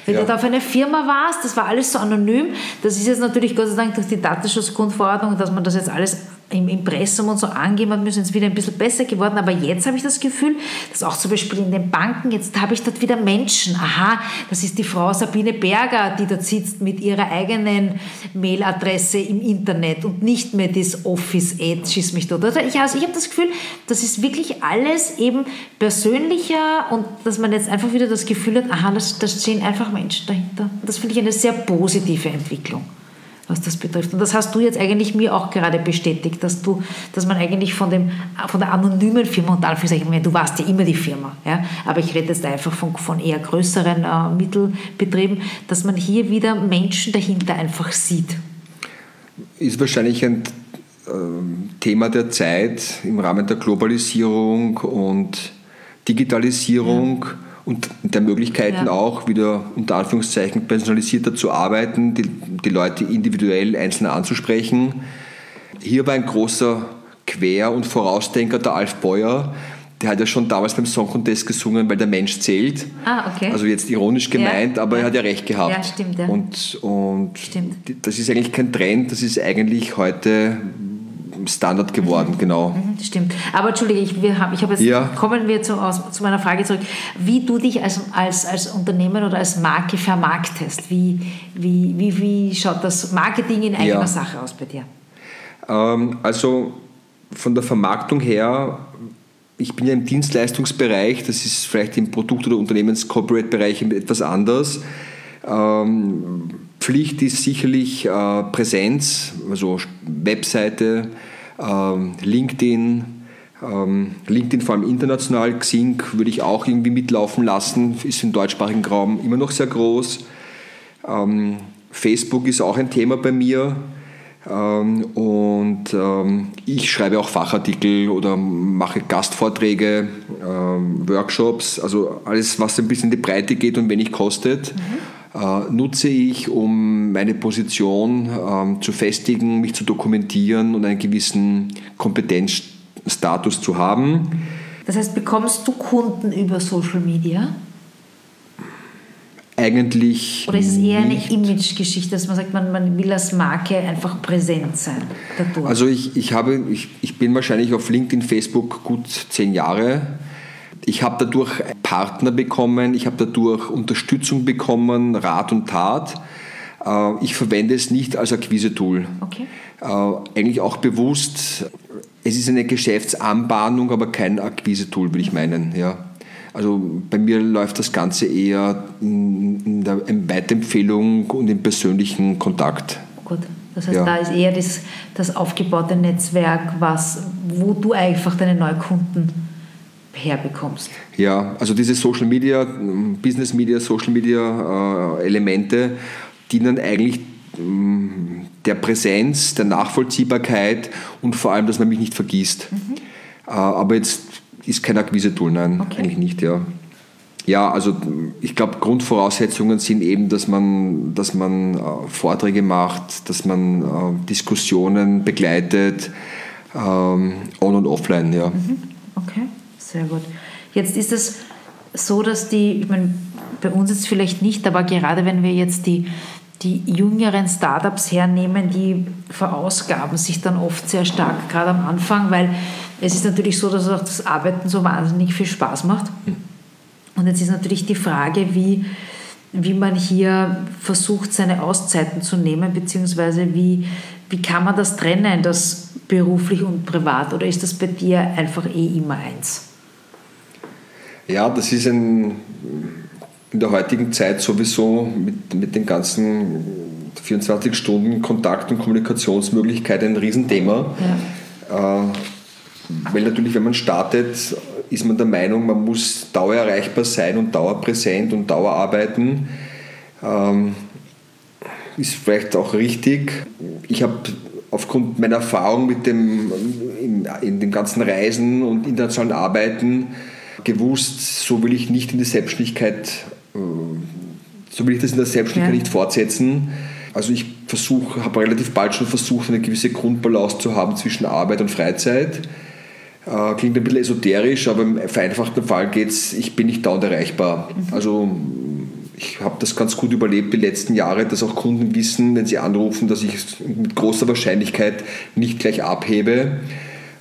Wenn ja. du da auf eine Firma warst, das war alles so anonym. Das ist jetzt natürlich Gott sei Dank durch die Datenschutzgrundverordnung, dass man das jetzt alles im Impressum und so angeben hat müssen, ist wieder ein bisschen besser geworden. Aber jetzt habe ich das Gefühl, dass auch zum Beispiel in den Banken, jetzt habe ich dort wieder Menschen. Aha, das ist die Frau Sabine Berger, die dort sitzt mit ihrer eigenen Mailadresse im Internet und nicht mehr das Office-Ad, schieß mich dort. Also ich, also ich habe das Gefühl, das ist wirklich alles eben persönlicher und dass man jetzt einfach wieder das Gefühl hat, aha, da stehen einfach Menschen dahinter. Das finde ich eine sehr positive Entwicklung was das betrifft. Und das hast du jetzt eigentlich mir auch gerade bestätigt, dass du, dass man eigentlich von, dem, von der anonymen Firma und Anführungszeichen, du warst ja immer die Firma, ja, aber ich rede jetzt einfach von, von eher größeren äh, Mittelbetrieben, dass man hier wieder Menschen dahinter einfach sieht. Ist wahrscheinlich ein äh, Thema der Zeit im Rahmen der Globalisierung und Digitalisierung. Ja und der Möglichkeiten ja. auch wieder unter Anführungszeichen personalisierter zu arbeiten, die, die Leute individuell einzeln anzusprechen. Hier war ein großer Quer- und Vorausdenker der Alf Beuer, der hat ja schon damals beim Song Contest gesungen, weil der Mensch zählt. Ah, okay. Also jetzt ironisch gemeint, ja, aber ja. er hat ja recht gehabt. Ja, stimmt. Ja. Und, und stimmt. das ist eigentlich kein Trend, das ist eigentlich heute Standard geworden, mhm. genau. Mhm, stimmt. Aber entschuldige, ich, wir ich habe jetzt, ja. kommen wir zu, aus, zu meiner Frage zurück, wie du dich als, als, als Unternehmen oder als Marke vermarktest. Wie, wie, wie, wie schaut das Marketing in eigener ja. Sache aus bei dir? Ähm, also von der Vermarktung her, ich bin ja im Dienstleistungsbereich, das ist vielleicht im Produkt- oder Unternehmens-Corporate-Bereich etwas anders. Ähm, Pflicht ist sicherlich äh, Präsenz, also Webseite, LinkedIn, ähm, LinkedIn vor allem international, Xing würde ich auch irgendwie mitlaufen lassen, ist im deutschsprachigen Raum immer noch sehr groß. Ähm, Facebook ist auch ein Thema bei mir. und ich schreibe auch Fachartikel oder mache Gastvorträge, Workshops, also alles, was ein bisschen in die Breite geht und wenig kostet. Mhm nutze ich, um meine Position ähm, zu festigen, mich zu dokumentieren und einen gewissen Kompetenzstatus zu haben. Das heißt, bekommst du Kunden über Social Media? Eigentlich. Oder ist es eher nicht. eine Image-Geschichte, dass man sagt, man, man will als Marke einfach präsent sein? Dadurch? Also ich, ich, habe, ich, ich bin wahrscheinlich auf LinkedIn, Facebook gut zehn Jahre ich habe dadurch Partner bekommen, ich habe dadurch Unterstützung bekommen, Rat und Tat. Äh, ich verwende es nicht als Akquise-Tool. Okay. Äh, eigentlich auch bewusst, es ist eine Geschäftsanbahnung, aber kein Akquise-Tool, würde ich meinen. Ja. Also bei mir läuft das Ganze eher in der Weiterempfehlung und im persönlichen Kontakt. Gut. Das heißt, ja. da ist eher das, das aufgebaute Netzwerk, was, wo du einfach deine Neukunden herbekommst. Ja, also diese Social Media, Business Media, Social Media äh, Elemente dienen eigentlich mm, der Präsenz, der Nachvollziehbarkeit und vor allem, dass man mich nicht vergisst. Mhm. Äh, aber jetzt ist kein Akquise-Tool, nein, okay. eigentlich nicht, ja. Ja, also ich glaube, Grundvoraussetzungen sind eben, dass man, dass man äh, Vorträge macht, dass man äh, Diskussionen begleitet, ähm, on und offline, ja. Mhm. Sehr gut. Jetzt ist es so, dass die, ich meine, bei uns es vielleicht nicht, aber gerade wenn wir jetzt die, die jüngeren Startups hernehmen, die verausgaben sich dann oft sehr stark, gerade am Anfang, weil es ist natürlich so, dass auch das Arbeiten so wahnsinnig viel Spaß macht. Und jetzt ist natürlich die Frage, wie, wie man hier versucht, seine Auszeiten zu nehmen, beziehungsweise wie, wie kann man das trennen, das beruflich und privat, oder ist das bei dir einfach eh immer eins? Ja, das ist ein in der heutigen Zeit sowieso mit, mit den ganzen 24 Stunden Kontakt- und Kommunikationsmöglichkeiten ein Riesenthema. Ja. Äh, weil natürlich, wenn man startet, ist man der Meinung, man muss dauererreichbar sein und dauerpräsent und dauerarbeiten. Ähm, ist vielleicht auch richtig. Ich habe aufgrund meiner Erfahrung mit dem, in, in den ganzen Reisen und internationalen Arbeiten gewusst, so will ich nicht in die Selbstständigkeit, äh, so will ich das in der Selbstständigkeit ja. nicht fortsetzen. Also ich versuche, habe relativ bald schon versucht, eine gewisse Grundbalance zu haben zwischen Arbeit und Freizeit. Äh, klingt ein bisschen esoterisch, aber im vereinfachten Fall geht es, ich bin nicht dauernd erreichbar. Mhm. Also ich habe das ganz gut überlebt die letzten Jahre, dass auch Kunden wissen, wenn sie anrufen, dass ich mit großer Wahrscheinlichkeit nicht gleich abhebe.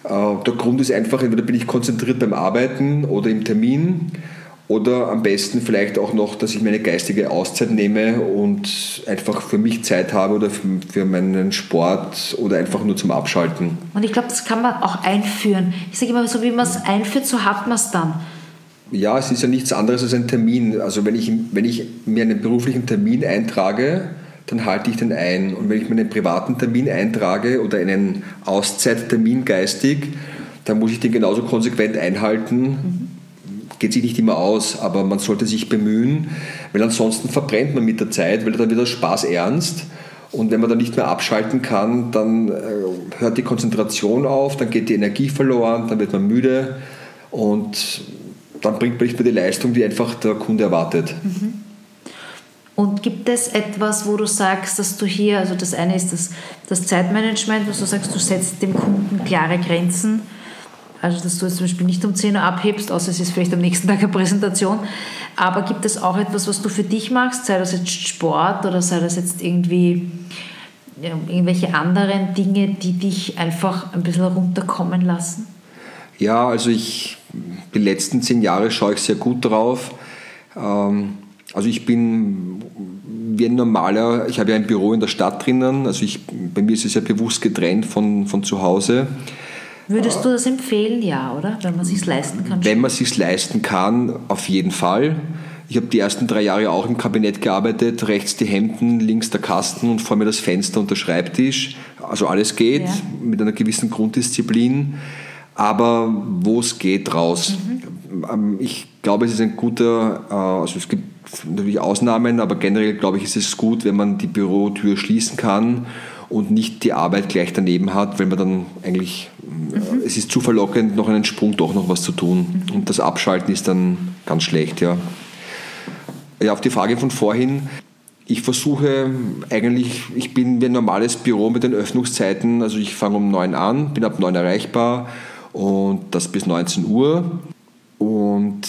Äh, der Grund ist einfach, entweder bin ich konzentriert beim Arbeiten oder im Termin oder am besten vielleicht auch noch, dass ich meine geistige Auszeit nehme und einfach für mich Zeit habe oder für meinen Sport oder einfach nur zum Abschalten. Und ich glaube, das kann man auch einführen. Ich sage immer so, wie man es einführt, so hat man es dann. Ja, es ist ja nichts anderes als ein Termin. Also wenn ich, wenn ich mir einen beruflichen Termin eintrage, dann halte ich den ein. Und wenn ich mir einen privaten Termin eintrage oder einen Auszeittermin geistig, dann muss ich den genauso konsequent einhalten. Mhm geht sich nicht immer aus, aber man sollte sich bemühen, weil ansonsten verbrennt man mit der Zeit, weil dann wird der Spaß ernst. Und wenn man dann nicht mehr abschalten kann, dann äh, hört die Konzentration auf, dann geht die Energie verloren, dann wird man müde und dann bringt man nicht mehr die Leistung, die einfach der Kunde erwartet. Mhm. Und gibt es etwas, wo du sagst, dass du hier, also das eine ist das, das Zeitmanagement, wo du sagst, du setzt dem Kunden klare Grenzen also, dass du jetzt zum Beispiel nicht um 10 Uhr abhebst, außer es ist vielleicht am nächsten Tag eine Präsentation. Aber gibt es auch etwas, was du für dich machst, sei das jetzt Sport oder sei das jetzt irgendwie ja, irgendwelche anderen Dinge, die dich einfach ein bisschen runterkommen lassen? Ja, also ich, die letzten zehn Jahre schaue ich sehr gut drauf. Ähm, also ich bin wie ein normaler, ich habe ja ein Büro in der Stadt drinnen, also ich, bei mir ist es ja bewusst getrennt von, von zu Hause. Würdest du das empfehlen? Ja, oder? Wenn man es sich leisten kann. Wenn man es sich leisten kann, auf jeden Fall. Ich habe die ersten drei Jahre auch im Kabinett gearbeitet, rechts die Hemden, links der Kasten und vor mir das Fenster und der Schreibtisch. Also alles geht ja. mit einer gewissen Grunddisziplin, aber wo es geht raus. Mhm. Ähm, ich glaube, es ist ein guter, äh, also es gibt natürlich Ausnahmen, aber generell glaube ich, ist es gut, wenn man die Bürotür schließen kann und nicht die Arbeit gleich daneben hat, weil man dann eigentlich, mhm. es ist zu verlockend, noch einen Sprung doch noch was zu tun. Mhm. Und das Abschalten ist dann ganz schlecht, ja. Ja, auf die Frage von vorhin, ich versuche eigentlich, ich bin wie ein normales Büro mit den Öffnungszeiten, also ich fange um 9 an, bin ab 9 erreichbar und das bis 19 Uhr. Und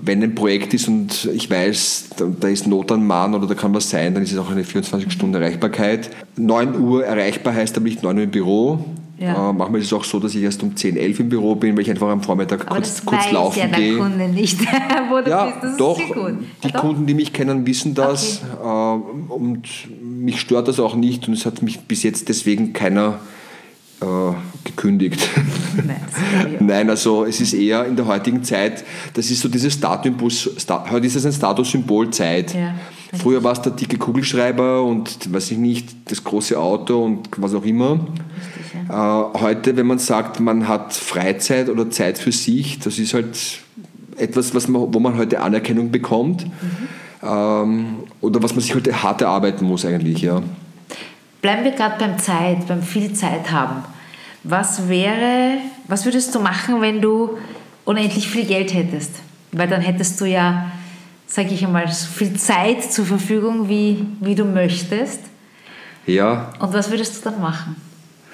wenn ein Projekt ist und ich weiß, da ist Not an Mann oder da kann was sein, dann ist es auch eine 24-Stunden-Erreichbarkeit. 9 Uhr erreichbar heißt aber nicht 9 Uhr im Büro. Ja. Äh, manchmal ist es auch so, dass ich erst um 10, 11 im Büro bin, weil ich einfach am Vormittag aber kurz, kurz laufen ja gehe. Kunde nicht, wo du ja, bist. Das doch, ist gut. Die ja, Kunden, die mich kennen, wissen das okay. äh, und mich stört das auch nicht und es hat mich bis jetzt deswegen keiner äh, gekündigt. Nein, Nein, also es ist eher in der heutigen Zeit, das ist so dieses Status, heute ist es ein Statussymbol Zeit. Ja. Früher war es der dicke Kugelschreiber und weiß ich nicht, das große Auto und was auch immer. Richtig, ja. äh, heute, wenn man sagt, man hat Freizeit oder Zeit für sich, das ist halt etwas, was man, wo man heute Anerkennung bekommt. Mhm. Ähm, oder was man sich heute hart erarbeiten muss eigentlich, ja. Bleiben wir gerade beim Zeit, beim viel Zeit haben. Was wäre, was würdest du machen, wenn du unendlich viel Geld hättest? Weil dann hättest du ja, sage ich einmal, so viel Zeit zur Verfügung, wie, wie du möchtest. Ja. Und was würdest du dann machen?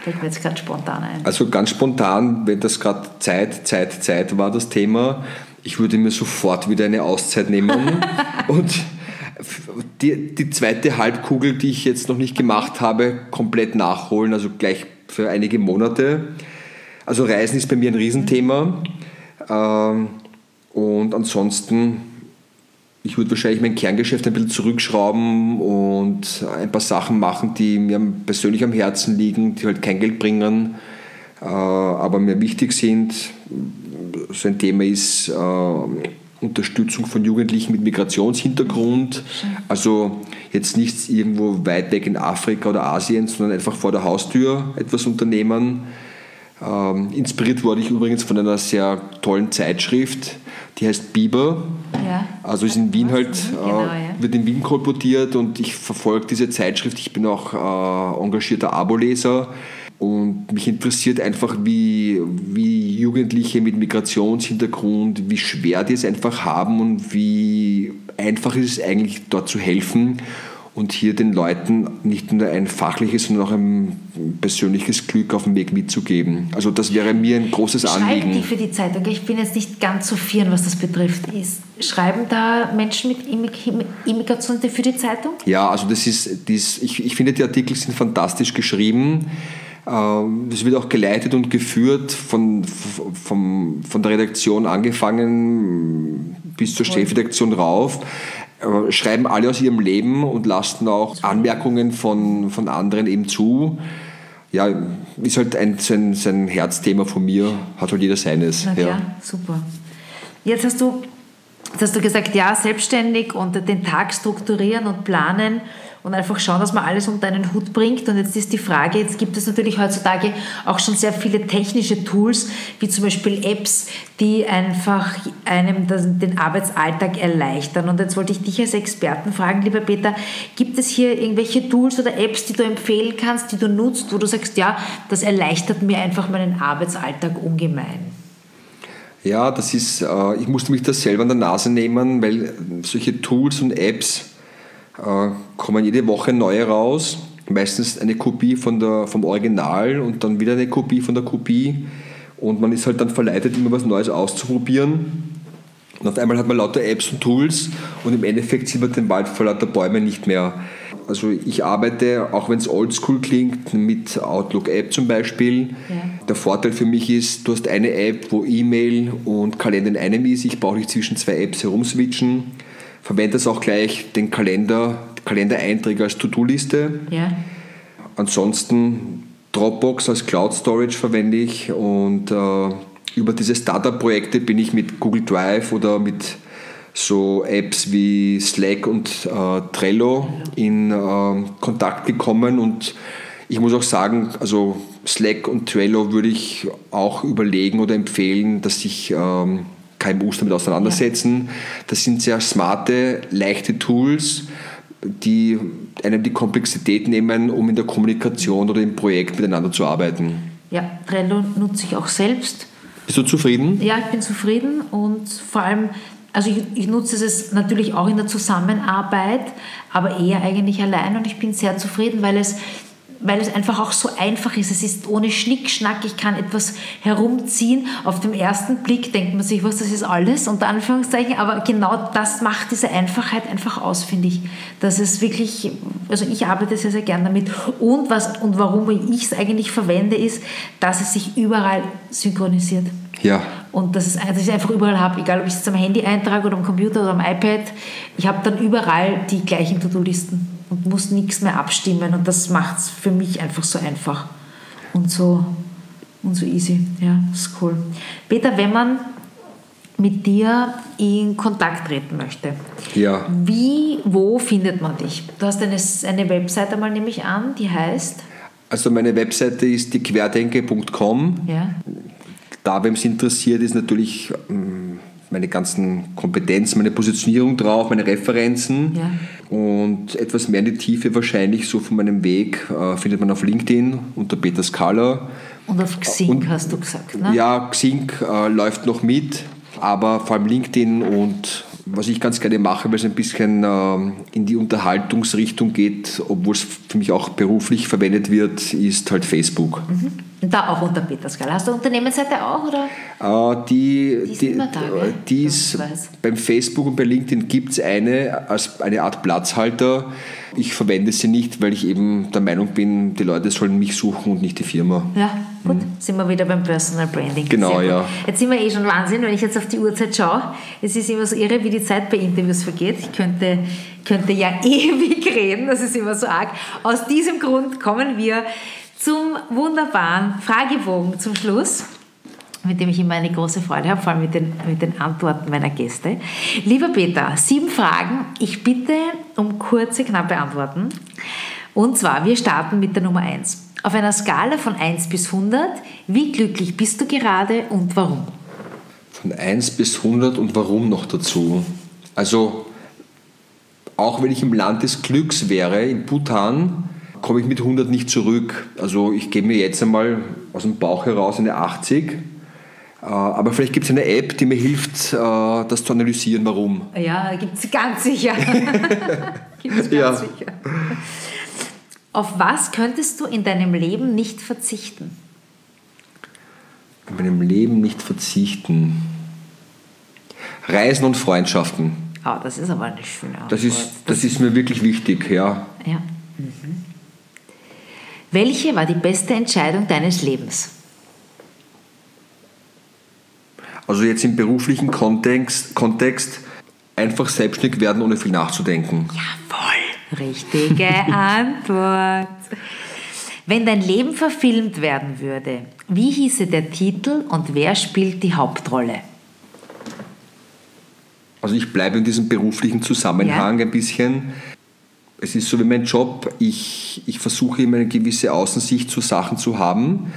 Fällt mir jetzt ganz spontan ein. Also ganz spontan, wenn das gerade Zeit, Zeit, Zeit war, das Thema, ich würde mir sofort wieder eine Auszeit nehmen und die, die zweite Halbkugel, die ich jetzt noch nicht gemacht habe, komplett nachholen, also gleich für einige Monate. Also Reisen ist bei mir ein Riesenthema. Ähm, und ansonsten, ich würde wahrscheinlich mein Kerngeschäft ein bisschen zurückschrauben und ein paar Sachen machen, die mir persönlich am Herzen liegen, die halt kein Geld bringen, äh, aber mir wichtig sind. So ein Thema ist äh, Unterstützung von Jugendlichen mit Migrationshintergrund. Also jetzt nichts irgendwo weit weg in Afrika oder Asien, sondern einfach vor der Haustür etwas unternehmen. Ähm, inspiriert wurde ich übrigens von einer sehr tollen Zeitschrift, die heißt Biber. Ja. Also ist in Wien halt, genau, äh, ja. wird in Wien kolportiert und ich verfolge diese Zeitschrift. Ich bin auch äh, engagierter Abo-Leser und mich interessiert einfach, wie, wie Jugendliche mit Migrationshintergrund, wie schwer die es einfach haben und wie einfach ist es eigentlich dort zu helfen und hier den Leuten nicht nur ein fachliches, sondern auch ein persönliches Glück auf dem Weg mitzugeben. Also das wäre mir ein großes Anliegen. Schreiben die für die Zeitung? Ich bin jetzt nicht ganz so firm, was das betrifft. schreiben da Menschen mit Immigration für die Zeitung? Ja, also das ist, das, ich, ich finde, die Artikel sind fantastisch geschrieben. Ähm, das wird auch geleitet und geführt von, von, von der Redaktion angefangen bis zur Chefredaktion rauf. Äh, schreiben alle aus ihrem Leben und lassen auch Anmerkungen von, von anderen eben zu. Ja, ist halt ein, sein, sein Herzthema von mir, hat halt jeder seines. Na, ja. ja, super. Jetzt hast du, jetzt hast du gesagt, ja, selbstständig und den Tag strukturieren und planen und einfach schauen, dass man alles unter einen Hut bringt. Und jetzt ist die Frage, jetzt gibt es natürlich heutzutage auch schon sehr viele technische Tools, wie zum Beispiel Apps, die einfach einem den Arbeitsalltag erleichtern. Und jetzt wollte ich dich als Experten fragen, lieber Peter, gibt es hier irgendwelche Tools oder Apps, die du empfehlen kannst, die du nutzt, wo du sagst, ja, das erleichtert mir einfach meinen Arbeitsalltag ungemein? Ja, das ist, äh, ich musste mich das selber an der Nase nehmen, weil solche Tools und Apps, kommen jede Woche neue raus. Meistens eine Kopie von der, vom Original und dann wieder eine Kopie von der Kopie. Und man ist halt dann verleitet, immer was Neues auszuprobieren. Und auf einmal hat man lauter Apps und Tools und im Endeffekt sieht man den Wald vor lauter Bäumen nicht mehr. Also ich arbeite, auch wenn es oldschool klingt, mit Outlook App zum Beispiel. Ja. Der Vorteil für mich ist, du hast eine App, wo E-Mail und Kalender in einem ist. Ich brauche nicht zwischen zwei Apps herumswitchen verwende auch gleich den Kalender, Kalendereinträge als To-Do-Liste. Ja. Ansonsten Dropbox als Cloud Storage verwende ich und äh, über diese Startup-Projekte bin ich mit Google Drive oder mit so Apps wie Slack und äh, Trello in äh, Kontakt gekommen und ich muss auch sagen, also Slack und Trello würde ich auch überlegen oder empfehlen, dass ich ähm, KMUs damit auseinandersetzen. Ja. Das sind sehr smarte, leichte Tools, die einem die Komplexität nehmen, um in der Kommunikation oder im Projekt miteinander zu arbeiten. Ja, Trello nutze ich auch selbst. Bist du zufrieden? Ja, ich bin zufrieden und vor allem, also ich, ich nutze es natürlich auch in der Zusammenarbeit, aber eher eigentlich allein und ich bin sehr zufrieden, weil es weil es einfach auch so einfach ist. Es ist ohne Schnickschnack, ich kann etwas herumziehen. Auf dem ersten Blick denkt man sich, was, das ist alles, unter Anführungszeichen, aber genau das macht diese Einfachheit einfach aus, finde ich. Dass es wirklich, also ich arbeite sehr, sehr gern damit. Und, was, und warum ich es eigentlich verwende, ist, dass es sich überall synchronisiert. Ja. Und dass, es, dass ich einfach überall habe, egal ob ich es am Handy eintrage oder am Computer oder am iPad, ich habe dann überall die gleichen To-Do-Listen und muss nichts mehr abstimmen und das macht es für mich einfach so einfach und so, und so easy. Ja, das ist cool. Peter, wenn man mit dir in Kontakt treten möchte, ja. wie, wo findet man dich? Du hast eine, eine Webseite mal nämlich an, die heißt? Also meine Webseite ist diequerdenke.com. Ja. Da, wem es interessiert, ist natürlich ähm, meine ganzen Kompetenzen, meine Positionierung drauf, meine Referenzen. Ja. Und etwas mehr in die Tiefe wahrscheinlich so von meinem Weg äh, findet man auf LinkedIn unter Peter Scala. Und auf Xing und, hast du gesagt, ne? Ja, Xing äh, läuft noch mit, aber vor allem LinkedIn und was ich ganz gerne mache, weil es ein bisschen äh, in die Unterhaltungsrichtung geht, obwohl es für mich auch beruflich verwendet wird, ist halt Facebook. Mhm. Da auch unter Peter Skala. Hast du Unternehmensseite auch? Oder? Äh, die, die die, da, die ist beim Facebook und bei LinkedIn gibt es eine als eine Art Platzhalter. Ich verwende sie nicht, weil ich eben der Meinung bin, die Leute sollen mich suchen und nicht die Firma. Ja, gut. Mhm. Sind wir wieder beim Personal Branding. Genau, ja. Jetzt sind wir eh schon Wahnsinn, wenn ich jetzt auf die Uhrzeit schaue. Es ist immer so irre, wie die Zeit bei Interviews vergeht. Ich könnte, könnte ja ewig reden, das ist immer so arg. Aus diesem Grund kommen wir zum wunderbaren Fragebogen zum Schluss. mit dem ich immer eine große Freude habe, vor allem mit den, mit den Antworten meiner Gäste. Lieber Peter, sieben Fragen. Ich bitte um kurze, knappe Antworten. Und zwar, wir starten mit der Nummer 1. Auf einer Skala von 1 bis 100, wie glücklich bist du gerade und warum? Von 1 bis 100 und warum noch dazu? Also, auch wenn ich im Land des Glücks wäre, in Bhutan, komme ich mit 100 nicht zurück. Also ich gebe mir jetzt einmal aus dem Bauch heraus eine 80. Äh, aber vielleicht gibt es eine App, die mir hilft, äh, das zu analysieren, warum. Ja, gibt es ganz sicher. gibt es ganz ja. sicher. Auf was könntest du in deinem Leben nicht verzichten? In meinem Leben nicht verzichten. Reisen und Freundschaften. Oh, das ist aber eine schöne Antwort. Das ist, das, das ist mir wirklich wichtig, ja. ja. Mhm. Welche war die beste Entscheidung deines Lebens? Also jetzt im beruflichen Kontext, Kontext einfach selbstständig werden, ohne viel nachzudenken. Jawohl, richtige Antwort. Wenn dein Leben verfilmt werden würde, wie hieße der Titel und wer spielt die Hauptrolle? Also ich bleibe in diesem beruflichen Zusammenhang ja. ein bisschen es ist so wie mein Job, ich, ich versuche immer eine gewisse Außensicht zu Sachen zu haben.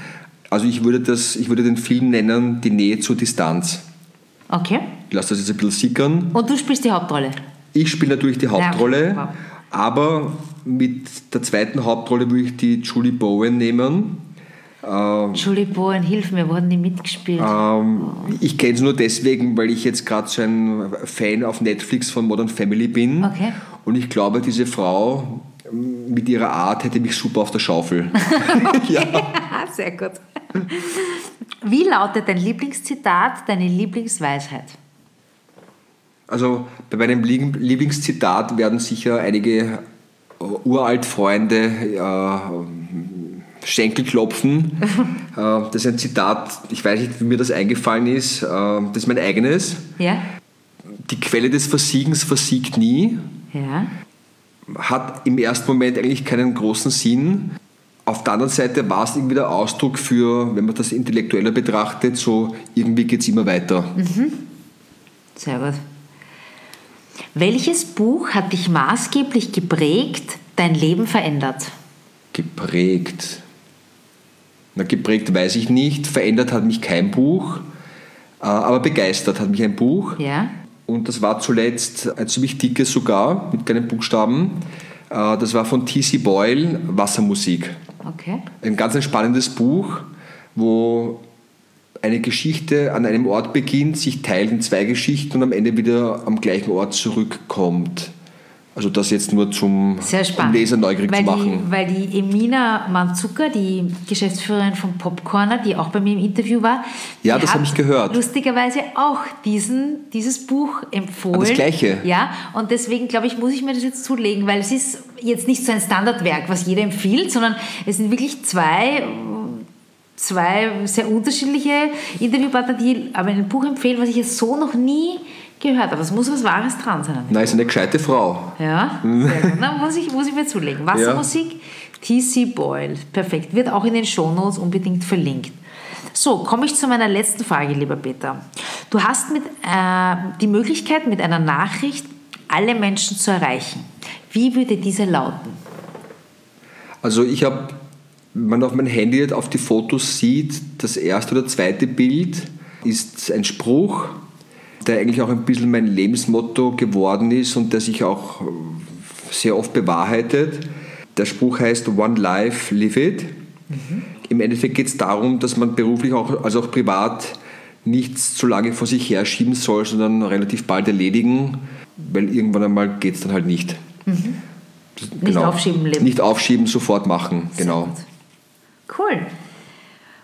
Also ich würde, das, ich würde den Film nennen, die Nähe zur Distanz. Okay. Ich lasse das jetzt ein bisschen sickern. Und du spielst die Hauptrolle? Ich spiele natürlich die Hauptrolle, ja, aber mit der zweiten Hauptrolle würde ich die Julie Bowen nehmen. Ähm, Julie Bowen, hilf mir, wo haben die mitgespielt? Ähm, ich kenne es nur deswegen, weil ich jetzt gerade so ein Fan auf Netflix von Modern Family bin. Okay. Und ich glaube, diese Frau mit ihrer Art hätte mich super auf der Schaufel. ja. Sehr gut. Wie lautet dein Lieblingszitat, deine Lieblingsweisheit? Also bei meinem Lieblingszitat werden sicher einige äh, Uraltfreunde äh, Schenkel klopfen. äh, das ist ein Zitat, ich weiß nicht, wie mir das eingefallen ist. Äh, das ist mein eigenes. Ja. Die Quelle des Versiegens versiegt nie. Ja. Hat im ersten Moment eigentlich keinen großen Sinn. Auf der anderen Seite war es irgendwie der Ausdruck für, wenn man das intellektueller betrachtet, so irgendwie geht es immer weiter. Mhm. Sehr gut. Welches Buch hat dich maßgeblich geprägt, dein Leben verändert? Geprägt. Na, geprägt weiß ich nicht. Verändert hat mich kein Buch. Äh, aber begeistert hat mich ein Buch. Ja. Und das war zuletzt ein ziemlich dickes sogar, mit kleinen Buchstaben. Äh, das war von T.C. Boyle, Wassermusik. Okay. Ein ganz spannendes Buch, wo eine Geschichte an einem Ort beginnt, sich teilt in zwei Geschichten und am Ende wieder am gleichen Ort zurückkommt. Also das jetzt nur zum um Leser neugierig weil zu machen. Die, weil die Emina Manzucker, die Geschäftsführerin von Popcorner, die auch bei mir im Interview war, ja, das habe ich gehört. lustigerweise auch diesen, dieses Buch empfohlen. Ah, das gleiche? Ja, und deswegen glaube ich, muss ich mir das jetzt zulegen, weil es ist jetzt nicht so ein Standardwerk, was jeder empfiehlt, sondern es sind wirklich zwei zwei sehr unterschiedliche Interviewpartner, die aber ein Buch empfehlen, was ich jetzt so noch nie gehört habe. Es muss was Wahres dran sein. Nein, ist eine gescheite Frau. Ja. Na, muss, ich, muss ich mir zulegen. Wassermusik, ja. TC Boyle. Perfekt. Wird auch in den Shownotes unbedingt verlinkt. So, komme ich zu meiner letzten Frage, lieber Peter. Du hast mit, äh, die Möglichkeit, mit einer Nachricht alle Menschen zu erreichen. Wie würde diese lauten? Also ich habe, wenn man auf mein Handy auf die Fotos sieht, das erste oder zweite Bild ist ein Spruch, der eigentlich auch ein bisschen mein Lebensmotto geworden ist und der sich auch sehr oft bewahrheitet. Der Spruch heißt One Life, Live It. Mhm. Im Endeffekt geht es darum, dass man beruflich auch, also auch privat nichts zu lange vor sich herschieben soll, sondern relativ bald erledigen, weil irgendwann einmal geht es dann halt nicht. Mhm. Genau. Nicht aufschieben, leben. Nicht aufschieben, sofort machen, genau. Cool.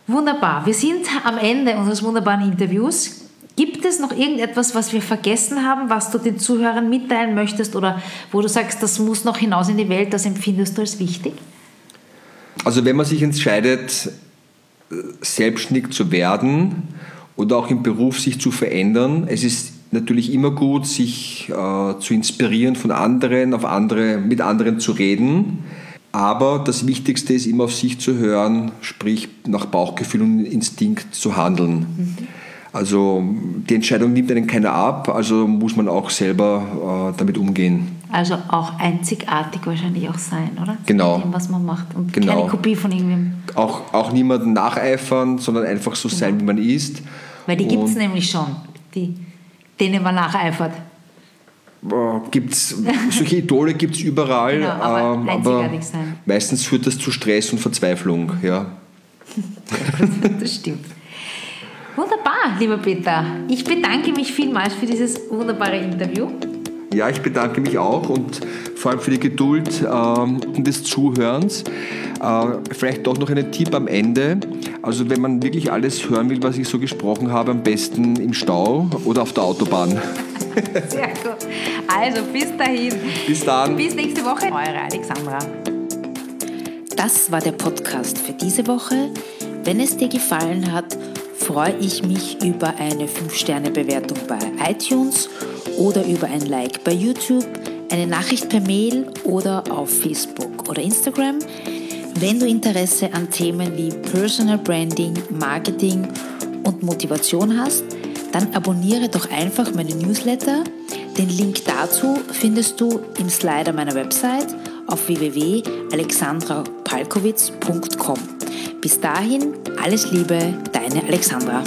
Wunderbar. Wir sind am Ende unseres wunderbaren Interviews. Gibt es noch irgendetwas, was wir vergessen haben, was du den Zuhörern mitteilen möchtest oder wo du sagst, das muss noch hinaus in die Welt, das empfindest du als wichtig? Also wenn man sich entscheidet, selbstständig zu werden oder auch im Beruf sich zu verändern, es ist natürlich immer gut, sich äh, zu inspirieren von anderen, auf andere, mit anderen zu reden. Aber das Wichtigste ist immer auf sich zu hören, sprich nach Bauchgefühl und Instinkt zu handeln. Mhm. Also die Entscheidung nimmt einen keiner ab, also muss man auch selber äh, damit umgehen. Also auch einzigartig wahrscheinlich auch sein, oder? Genau. Dem, was man macht und genau. keine Kopie von irgendwem. Auch, auch niemanden nacheifern, sondern einfach so genau. sein, wie man ist. Weil die gibt es nämlich schon, die, denen man nacheifert. Gibt's, solche Idole gibt es überall, genau, aber, ähm, aber meistens führt das zu Stress und Verzweiflung. Ja. das stimmt. Wunderbar, lieber Peter. Ich bedanke mich vielmals für dieses wunderbare Interview. Ja, ich bedanke mich auch und vor allem für die Geduld ähm, des Zuhörens. Äh, vielleicht doch noch einen Tipp am Ende. Also wenn man wirklich alles hören will, was ich so gesprochen habe, am besten im Stau oder auf der Autobahn. Sehr gut. Also bis dahin. Bis dann. Bis nächste Woche. Eure Alexandra. Das war der Podcast für diese Woche. Wenn es dir gefallen hat, freue ich mich über eine 5-Sterne-Bewertung bei iTunes oder über ein Like bei YouTube, eine Nachricht per Mail oder auf Facebook oder Instagram. Wenn du Interesse an Themen wie Personal Branding, Marketing und Motivation hast, dann abonniere doch einfach meine Newsletter. Den Link dazu findest du im Slider meiner Website auf www.alexandrapalkowitz.com. Bis dahin, alles Liebe, deine Alexandra.